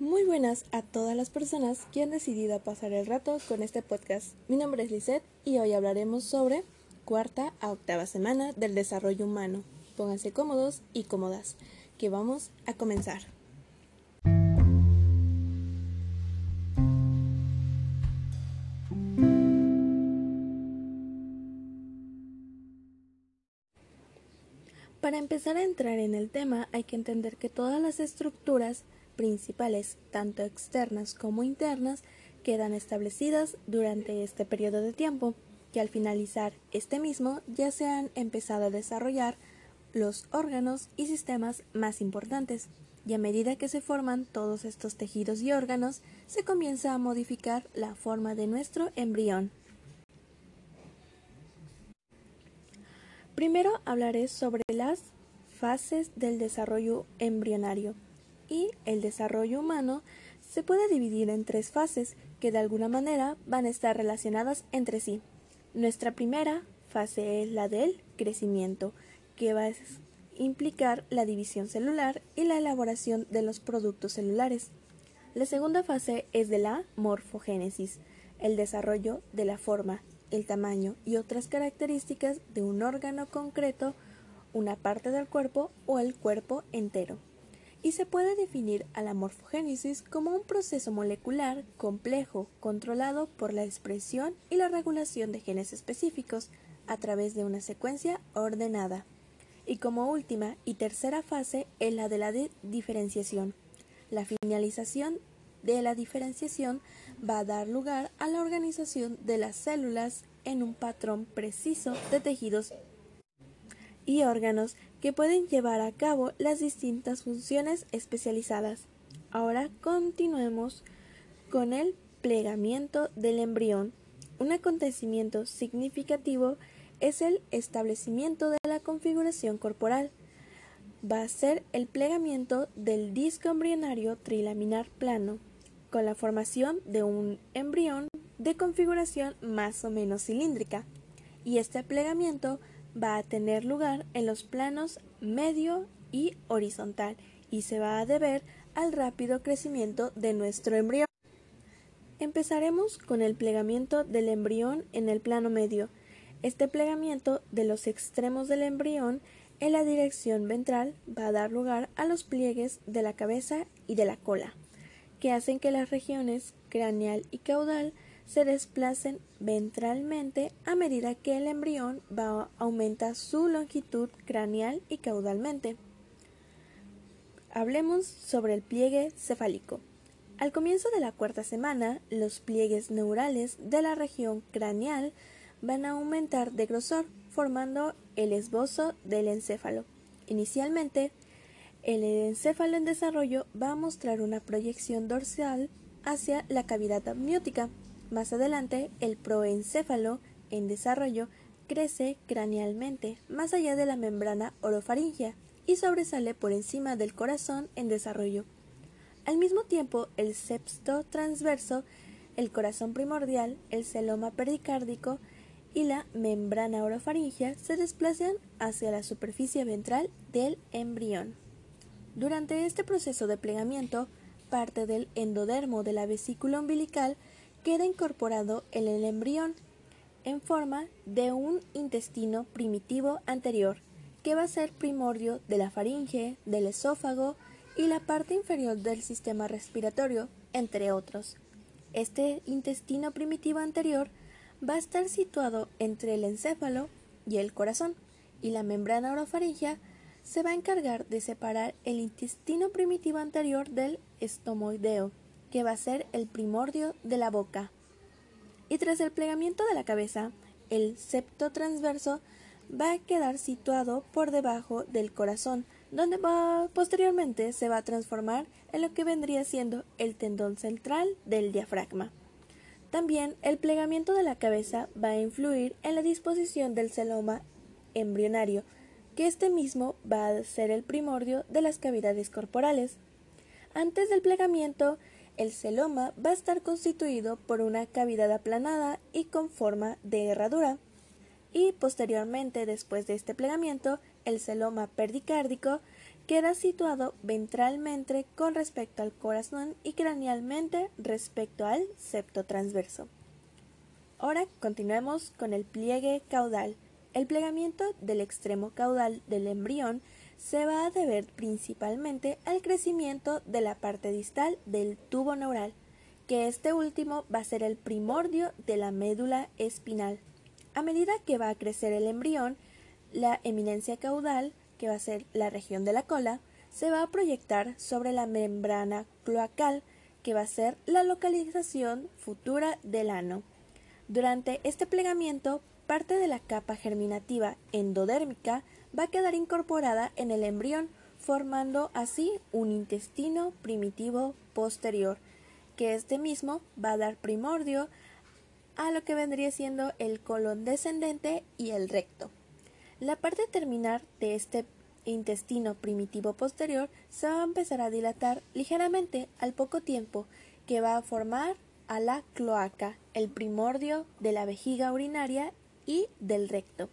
Muy buenas a todas las personas que han decidido pasar el rato con este podcast. Mi nombre es Lisette y hoy hablaremos sobre cuarta a octava semana del desarrollo humano. Pónganse cómodos y cómodas, que vamos a comenzar. Para empezar a entrar en el tema hay que entender que todas las estructuras principales, tanto externas como internas, quedan establecidas durante este periodo de tiempo, que al finalizar este mismo ya se han empezado a desarrollar los órganos y sistemas más importantes, y a medida que se forman todos estos tejidos y órganos, se comienza a modificar la forma de nuestro embrión. Primero hablaré sobre las fases del desarrollo embrionario y el desarrollo humano se puede dividir en tres fases que de alguna manera van a estar relacionadas entre sí. Nuestra primera fase es la del crecimiento, que va a implicar la división celular y la elaboración de los productos celulares. La segunda fase es de la morfogénesis, el desarrollo de la forma el tamaño y otras características de un órgano concreto, una parte del cuerpo o el cuerpo entero. Y se puede definir a la morfogénesis como un proceso molecular complejo controlado por la expresión y la regulación de genes específicos a través de una secuencia ordenada. Y como última y tercera fase es la de la diferenciación, la finalización de la diferenciación va a dar lugar a la organización de las células en un patrón preciso de tejidos y órganos que pueden llevar a cabo las distintas funciones especializadas. Ahora continuemos con el plegamiento del embrión. Un acontecimiento significativo es el establecimiento de la configuración corporal. Va a ser el plegamiento del disco embrionario trilaminar plano, con la formación de un embrión de configuración más o menos cilíndrica, y este plegamiento va a tener lugar en los planos medio y horizontal y se va a deber al rápido crecimiento de nuestro embrión. Empezaremos con el plegamiento del embrión en el plano medio. Este plegamiento de los extremos del embrión en la dirección ventral va a dar lugar a los pliegues de la cabeza y de la cola que hacen que las regiones craneal y caudal se desplacen ventralmente a medida que el embrión va aumenta su longitud craneal y caudalmente. Hablemos sobre el pliegue cefálico. Al comienzo de la cuarta semana, los pliegues neurales de la región craneal van a aumentar de grosor, formando el esbozo del encéfalo. Inicialmente, el encéfalo en desarrollo va a mostrar una proyección dorsal hacia la cavidad amniótica. Más adelante, el proencéfalo en desarrollo crece cranealmente más allá de la membrana orofaringea y sobresale por encima del corazón en desarrollo. Al mismo tiempo, el septo transverso, el corazón primordial, el celoma pericárdico y la membrana orofaringea se desplazan hacia la superficie ventral del embrión. Durante este proceso de plegamiento, parte del endodermo de la vesícula umbilical queda incorporado en el embrión en forma de un intestino primitivo anterior, que va a ser primordio de la faringe, del esófago y la parte inferior del sistema respiratorio, entre otros. Este intestino primitivo anterior va a estar situado entre el encéfalo y el corazón, y la membrana orofaringea se va a encargar de separar el intestino primitivo anterior del estomoideo, que va a ser el primordio de la boca. Y tras el plegamiento de la cabeza, el septo transverso va a quedar situado por debajo del corazón, donde va, posteriormente se va a transformar en lo que vendría siendo el tendón central del diafragma. También el plegamiento de la cabeza va a influir en la disposición del celoma embrionario, que este mismo va a ser el primordio de las cavidades corporales. Antes del plegamiento, el celoma va a estar constituido por una cavidad aplanada y con forma de herradura, y posteriormente, después de este plegamiento, el celoma perdicárdico, queda situado ventralmente con respecto al corazón y cranealmente respecto al septo transverso. Ahora continuemos con el pliegue caudal. El plegamiento del extremo caudal del embrión se va a deber principalmente al crecimiento de la parte distal del tubo neural, que este último va a ser el primordio de la médula espinal. A medida que va a crecer el embrión, la eminencia caudal, que va a ser la región de la cola, se va a proyectar sobre la membrana cloacal, que va a ser la localización futura del ano. Durante este plegamiento, parte de la capa germinativa endodérmica va a quedar incorporada en el embrión, formando así un intestino primitivo posterior, que este mismo va a dar primordio a lo que vendría siendo el colon descendente y el recto. La parte terminal de este intestino primitivo posterior se va a empezar a dilatar ligeramente al poco tiempo que va a formar a la cloaca, el primordio de la vejiga urinaria y del recto.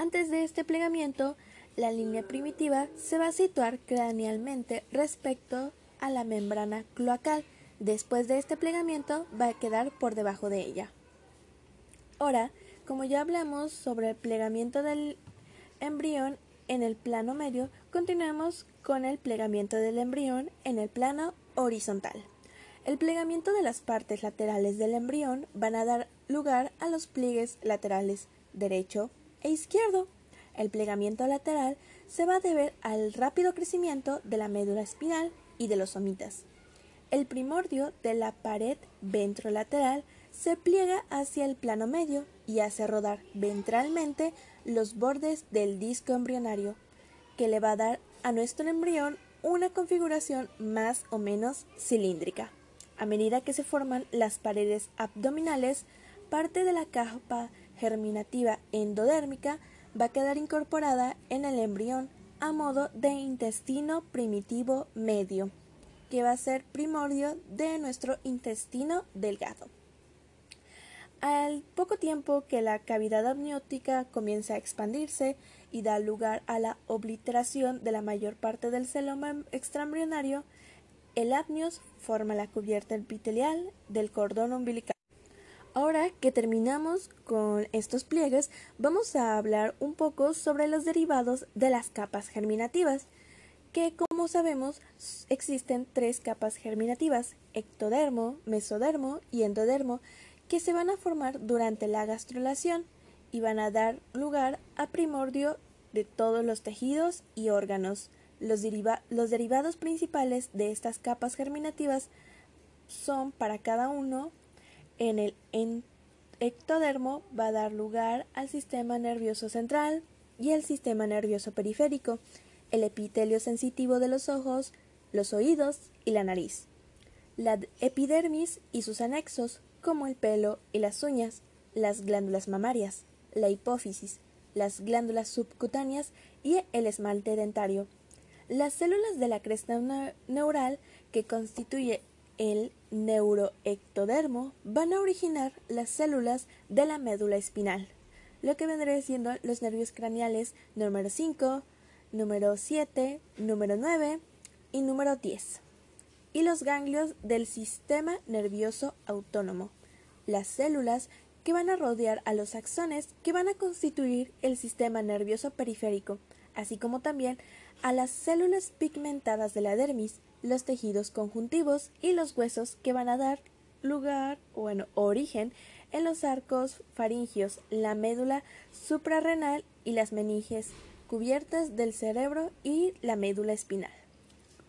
Antes de este plegamiento, la línea primitiva se va a situar cranealmente respecto a la membrana cloacal. Después de este plegamiento va a quedar por debajo de ella. Ahora, como ya hablamos sobre el plegamiento del embrión en el plano medio, continuemos con el plegamiento del embrión en el plano horizontal. El plegamiento de las partes laterales del embrión van a dar lugar a los pliegues laterales derecho e izquierdo. El plegamiento lateral se va a deber al rápido crecimiento de la médula espinal y de los somitas. El primordio de la pared ventrolateral se pliega hacia el plano medio y hace rodar ventralmente los bordes del disco embrionario, que le va a dar a nuestro embrión una configuración más o menos cilíndrica. A medida que se forman las paredes abdominales, parte de la capa germinativa endodérmica va a quedar incorporada en el embrión a modo de intestino primitivo medio, que va a ser primordio de nuestro intestino delgado. Al poco tiempo que la cavidad amniótica comienza a expandirse y da lugar a la obliteración de la mayor parte del celoma extraembrionario, el apnios forma la cubierta epitelial del cordón umbilical. Ahora que terminamos con estos pliegues, vamos a hablar un poco sobre los derivados de las capas germinativas, que como sabemos existen tres capas germinativas, ectodermo, mesodermo y endodermo, que se van a formar durante la gastrulación y van a dar lugar a primordio de todos los tejidos y órganos. Los, derivados principales de estas capas germinativas son para cada uno en el ectodermo va a dar lugar al sistema nervioso central y el sistema nervioso periférico, el epitelio sensitivo de los ojos, los oídos y la nariz, la epidermis y sus anexos como el pelo y las uñas, las glándulas mamarias, la hipófisis, las glándulas subcutáneas y el esmalte dentario. Las células de la cresta neural que constituye el neuroectodermo van a originar las células de la médula espinal, lo que vendría siendo los nervios craneales número 5, número 7, número 9 y número 10, y los ganglios del sistema nervioso autónomo, las células que van a rodear a los axones que van a constituir el sistema nervioso periférico, así como también a las células pigmentadas de la dermis, los tejidos conjuntivos y los huesos que van a dar lugar bueno, origen en los arcos faringios, la médula suprarrenal y las meninges cubiertas del cerebro y la médula espinal.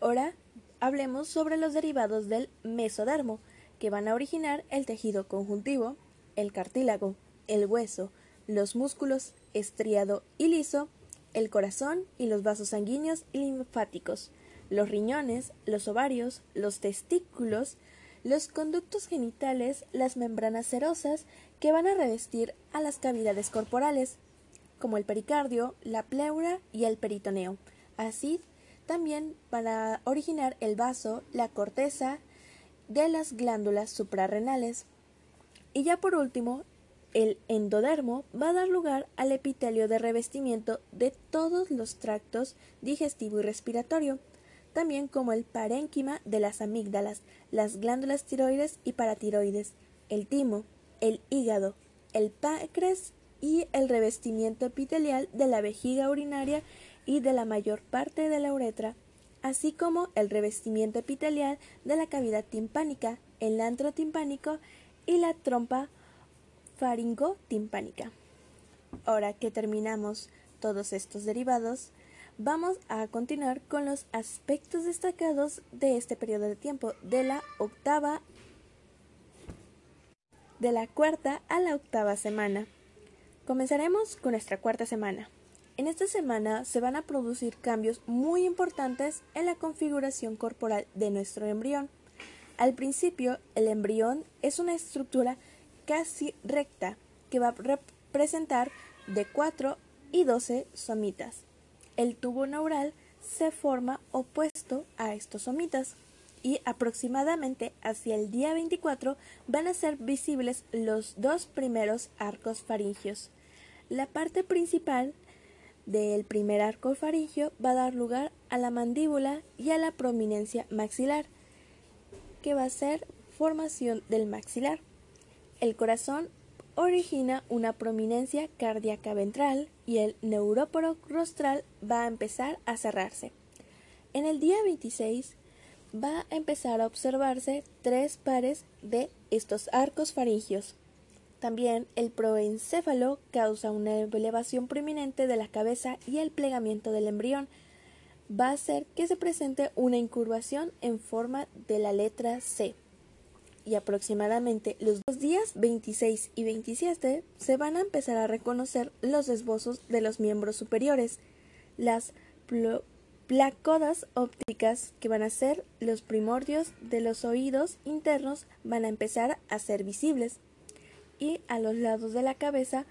Ahora hablemos sobre los derivados del mesodermo, que van a originar el tejido conjuntivo, el cartílago, el hueso, los músculos estriado y liso, el corazón y los vasos sanguíneos y linfáticos, los riñones, los ovarios, los testículos, los conductos genitales, las membranas serosas que van a revestir a las cavidades corporales, como el pericardio, la pleura y el peritoneo. Así también van a originar el vaso, la corteza de las glándulas suprarrenales. Y ya por último, El endodermo va a dar lugar al epitelio de revestimiento de todos los tractos digestivo y respiratorio, también como el parénquima de las amígdalas, las glándulas tiroides y paratiroides, el timo, el hígado, el páncreas y el revestimiento epitelial de la vejiga urinaria y de la mayor parte de la uretra, así como el revestimiento epitelial de la cavidad timpánica, el antro timpánico y la trompa faringotimpánica. Ahora que terminamos todos estos derivados, vamos a continuar con los aspectos destacados de este periodo de tiempo, de la octava de la cuarta a la octava semana. Comenzaremos con nuestra cuarta semana. En esta semana se van a producir cambios muy importantes en la configuración corporal de nuestro embrión. Al principio, el embrión es una estructura casi recta que va a representar de 4 y 12 somitas. El tubo neural se forma opuesto a estos somitas y aproximadamente hacia el día 24 van a ser visibles los dos primeros arcos faringios. La parte principal del primer arco faringio va a dar lugar a la mandíbula y a la prominencia maxilar, que va a ser formación del maxilar. El corazón origina una prominencia cardíaca ventral y el neuróporo rostral va a empezar a cerrarse. En el día 26 va a empezar a observarse tres pares de estos arcos faringios. También el proencéfalo causa una elevación prominente de la cabeza y el plegamiento del embrión. Va a hacer que se presente una incurvación en forma de la letra C. Y aproximadamente los dos días 26 y 27 se van a empezar a reconocer los esbozos de los miembros superiores. Las placodas ópticas, que van a ser los primordios de los oídos internos, van a empezar a ser visibles. Y a los lados de la cabeza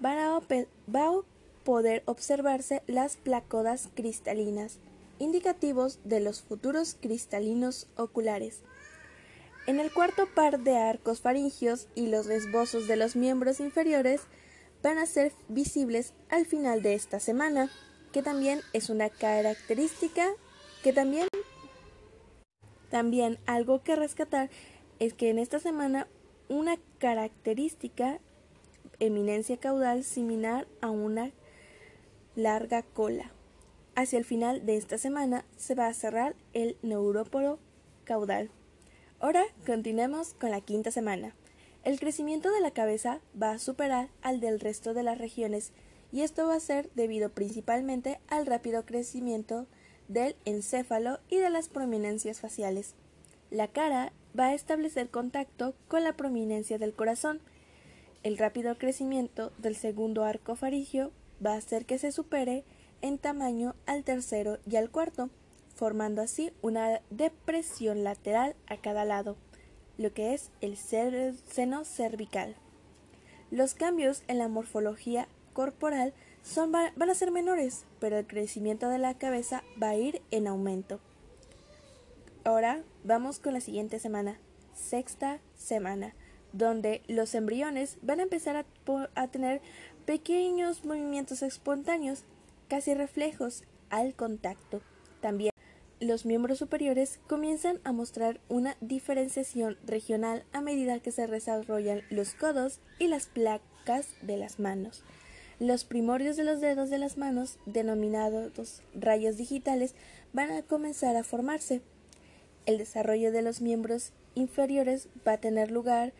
van a va a poder observarse las placodas cristalinas, indicativos de los futuros cristalinos oculares. En el cuarto par de arcos faringios y los esbozos de los miembros inferiores van a ser visibles al final de esta semana que también es una característica que también también algo que rescatar es que en esta semana una característica eminencia caudal similar a una larga cola. Hacia el final de esta semana se va a cerrar el neuróporo caudal. Ahora continuemos con la quinta semana. El crecimiento de la cabeza va a superar al del resto de las regiones y esto va a ser debido principalmente al rápido crecimiento del encéfalo y de las prominencias faciales. La cara va a establecer contacto con la prominencia del corazón. El rápido crecimiento del segundo arco faringio va a hacer que se supere en tamaño al tercero y al cuarto, formando así una depresión lateral a cada lado, lo que es el seno cervical. Los cambios en la morfología corporal son, van a ser menores, pero el crecimiento de la cabeza va a ir en aumento. Ahora vamos con la siguiente semana, sexta semana, donde los embriones van a empezar a, a tener pequeños movimientos espontáneos, casi reflejos al contacto. También los miembros superiores comienzan a mostrar una diferenciación regional a medida que se desarrollan los codos y las placas de las manos. Los primordios de los dedos de las manos, denominados rayos digitales, van a comenzar a formarse. El desarrollo de los miembros inferiores va a tener lugar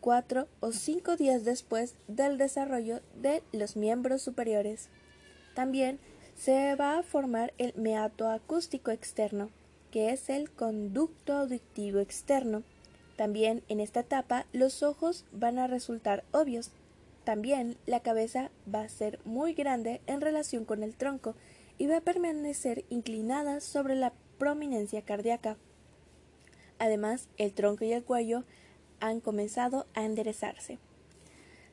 cuatro o cinco días después del desarrollo de los miembros superiores. También se va a formar el meato acústico externo, que es el conducto auditivo externo. También en esta etapa los ojos van a resultar obvios, también la cabeza va a ser muy grande en relación con el tronco y va a permanecer inclinada sobre la prominencia cardíaca. Además, el tronco y el cuello han comenzado a enderezarse.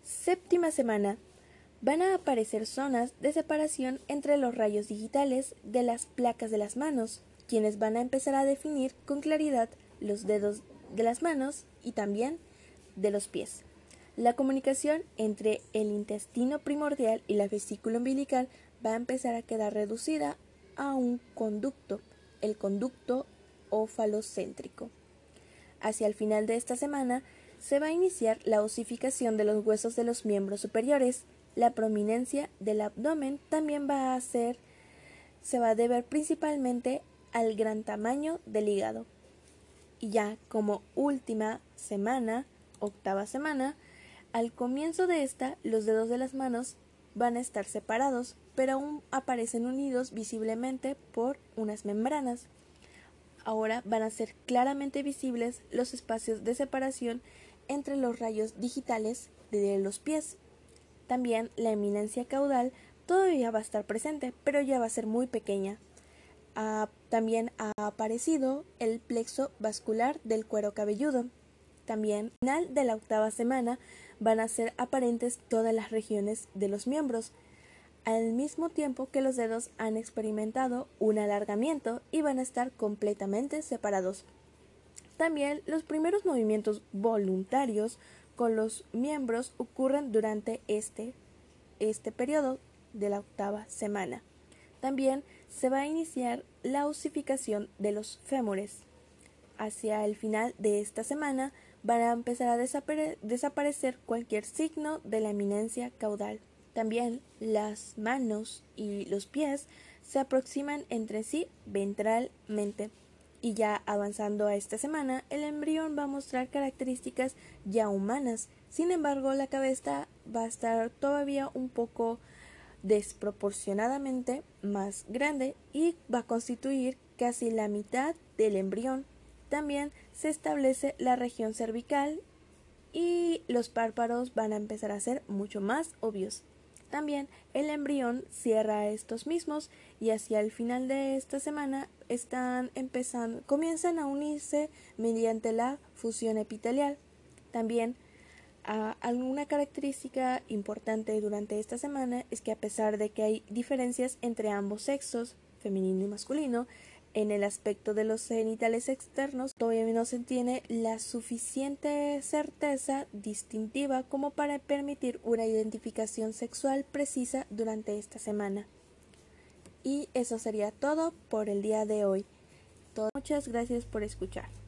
Séptima semana. Van a aparecer zonas de separación entre los rayos digitales de las placas de las manos, quienes van a empezar a definir con claridad los dedos de las manos y también de los pies. La comunicación entre el intestino primordial y la vesícula umbilical va a empezar a quedar reducida a un conducto, el conducto ófalocéntrico. Hacia el final de esta semana se va a iniciar la osificación de los huesos de los miembros superiores. La prominencia del abdomen también va a ser se va a deber principalmente al gran tamaño del hígado. Y ya como última semana, octava semana, al comienzo de esta, los dedos de las manos van a estar separados, pero aún aparecen unidos visiblemente por unas membranas. Ahora van a ser claramente visibles los espacios de separación entre los rayos digitales de los pies. También la eminencia caudal todavía va a estar presente, pero ya va a ser muy pequeña. Ah, también ha aparecido el plexo vascular del cuero cabelludo. También, al final de la octava semana, van a ser aparentes todas las regiones de los miembros, al mismo tiempo que los dedos han experimentado un alargamiento y van a estar completamente separados. También los primeros movimientos voluntarios con los miembros ocurren durante este, este periodo de la octava semana. También se va a iniciar la osificación de los fémures. Hacia el final de esta semana van a empezar a desaparecer cualquier signo de la eminencia caudal. También las manos y los pies se aproximan entre sí ventralmente. Y ya avanzando a esta semana, el embrión va a mostrar características ya humanas. Sin embargo, la cabeza va a estar todavía un poco desproporcionadamente más grande y va a constituir casi la mitad del embrión. También se establece la región cervical y los párpados van a empezar a ser mucho más obvios. También el embrión cierra estos mismos y hacia el final de esta semana están empezando, comienzan a unirse mediante la fusión epitelial. También alguna característica importante durante esta semana es que a pesar de que hay diferencias entre ambos sexos, femenino y masculino, en el aspecto de los genitales externos todavía no se tiene la suficiente certeza distintiva como para permitir una identificación sexual precisa durante esta semana. Y eso sería todo por el día de hoy. Muchas gracias por escuchar.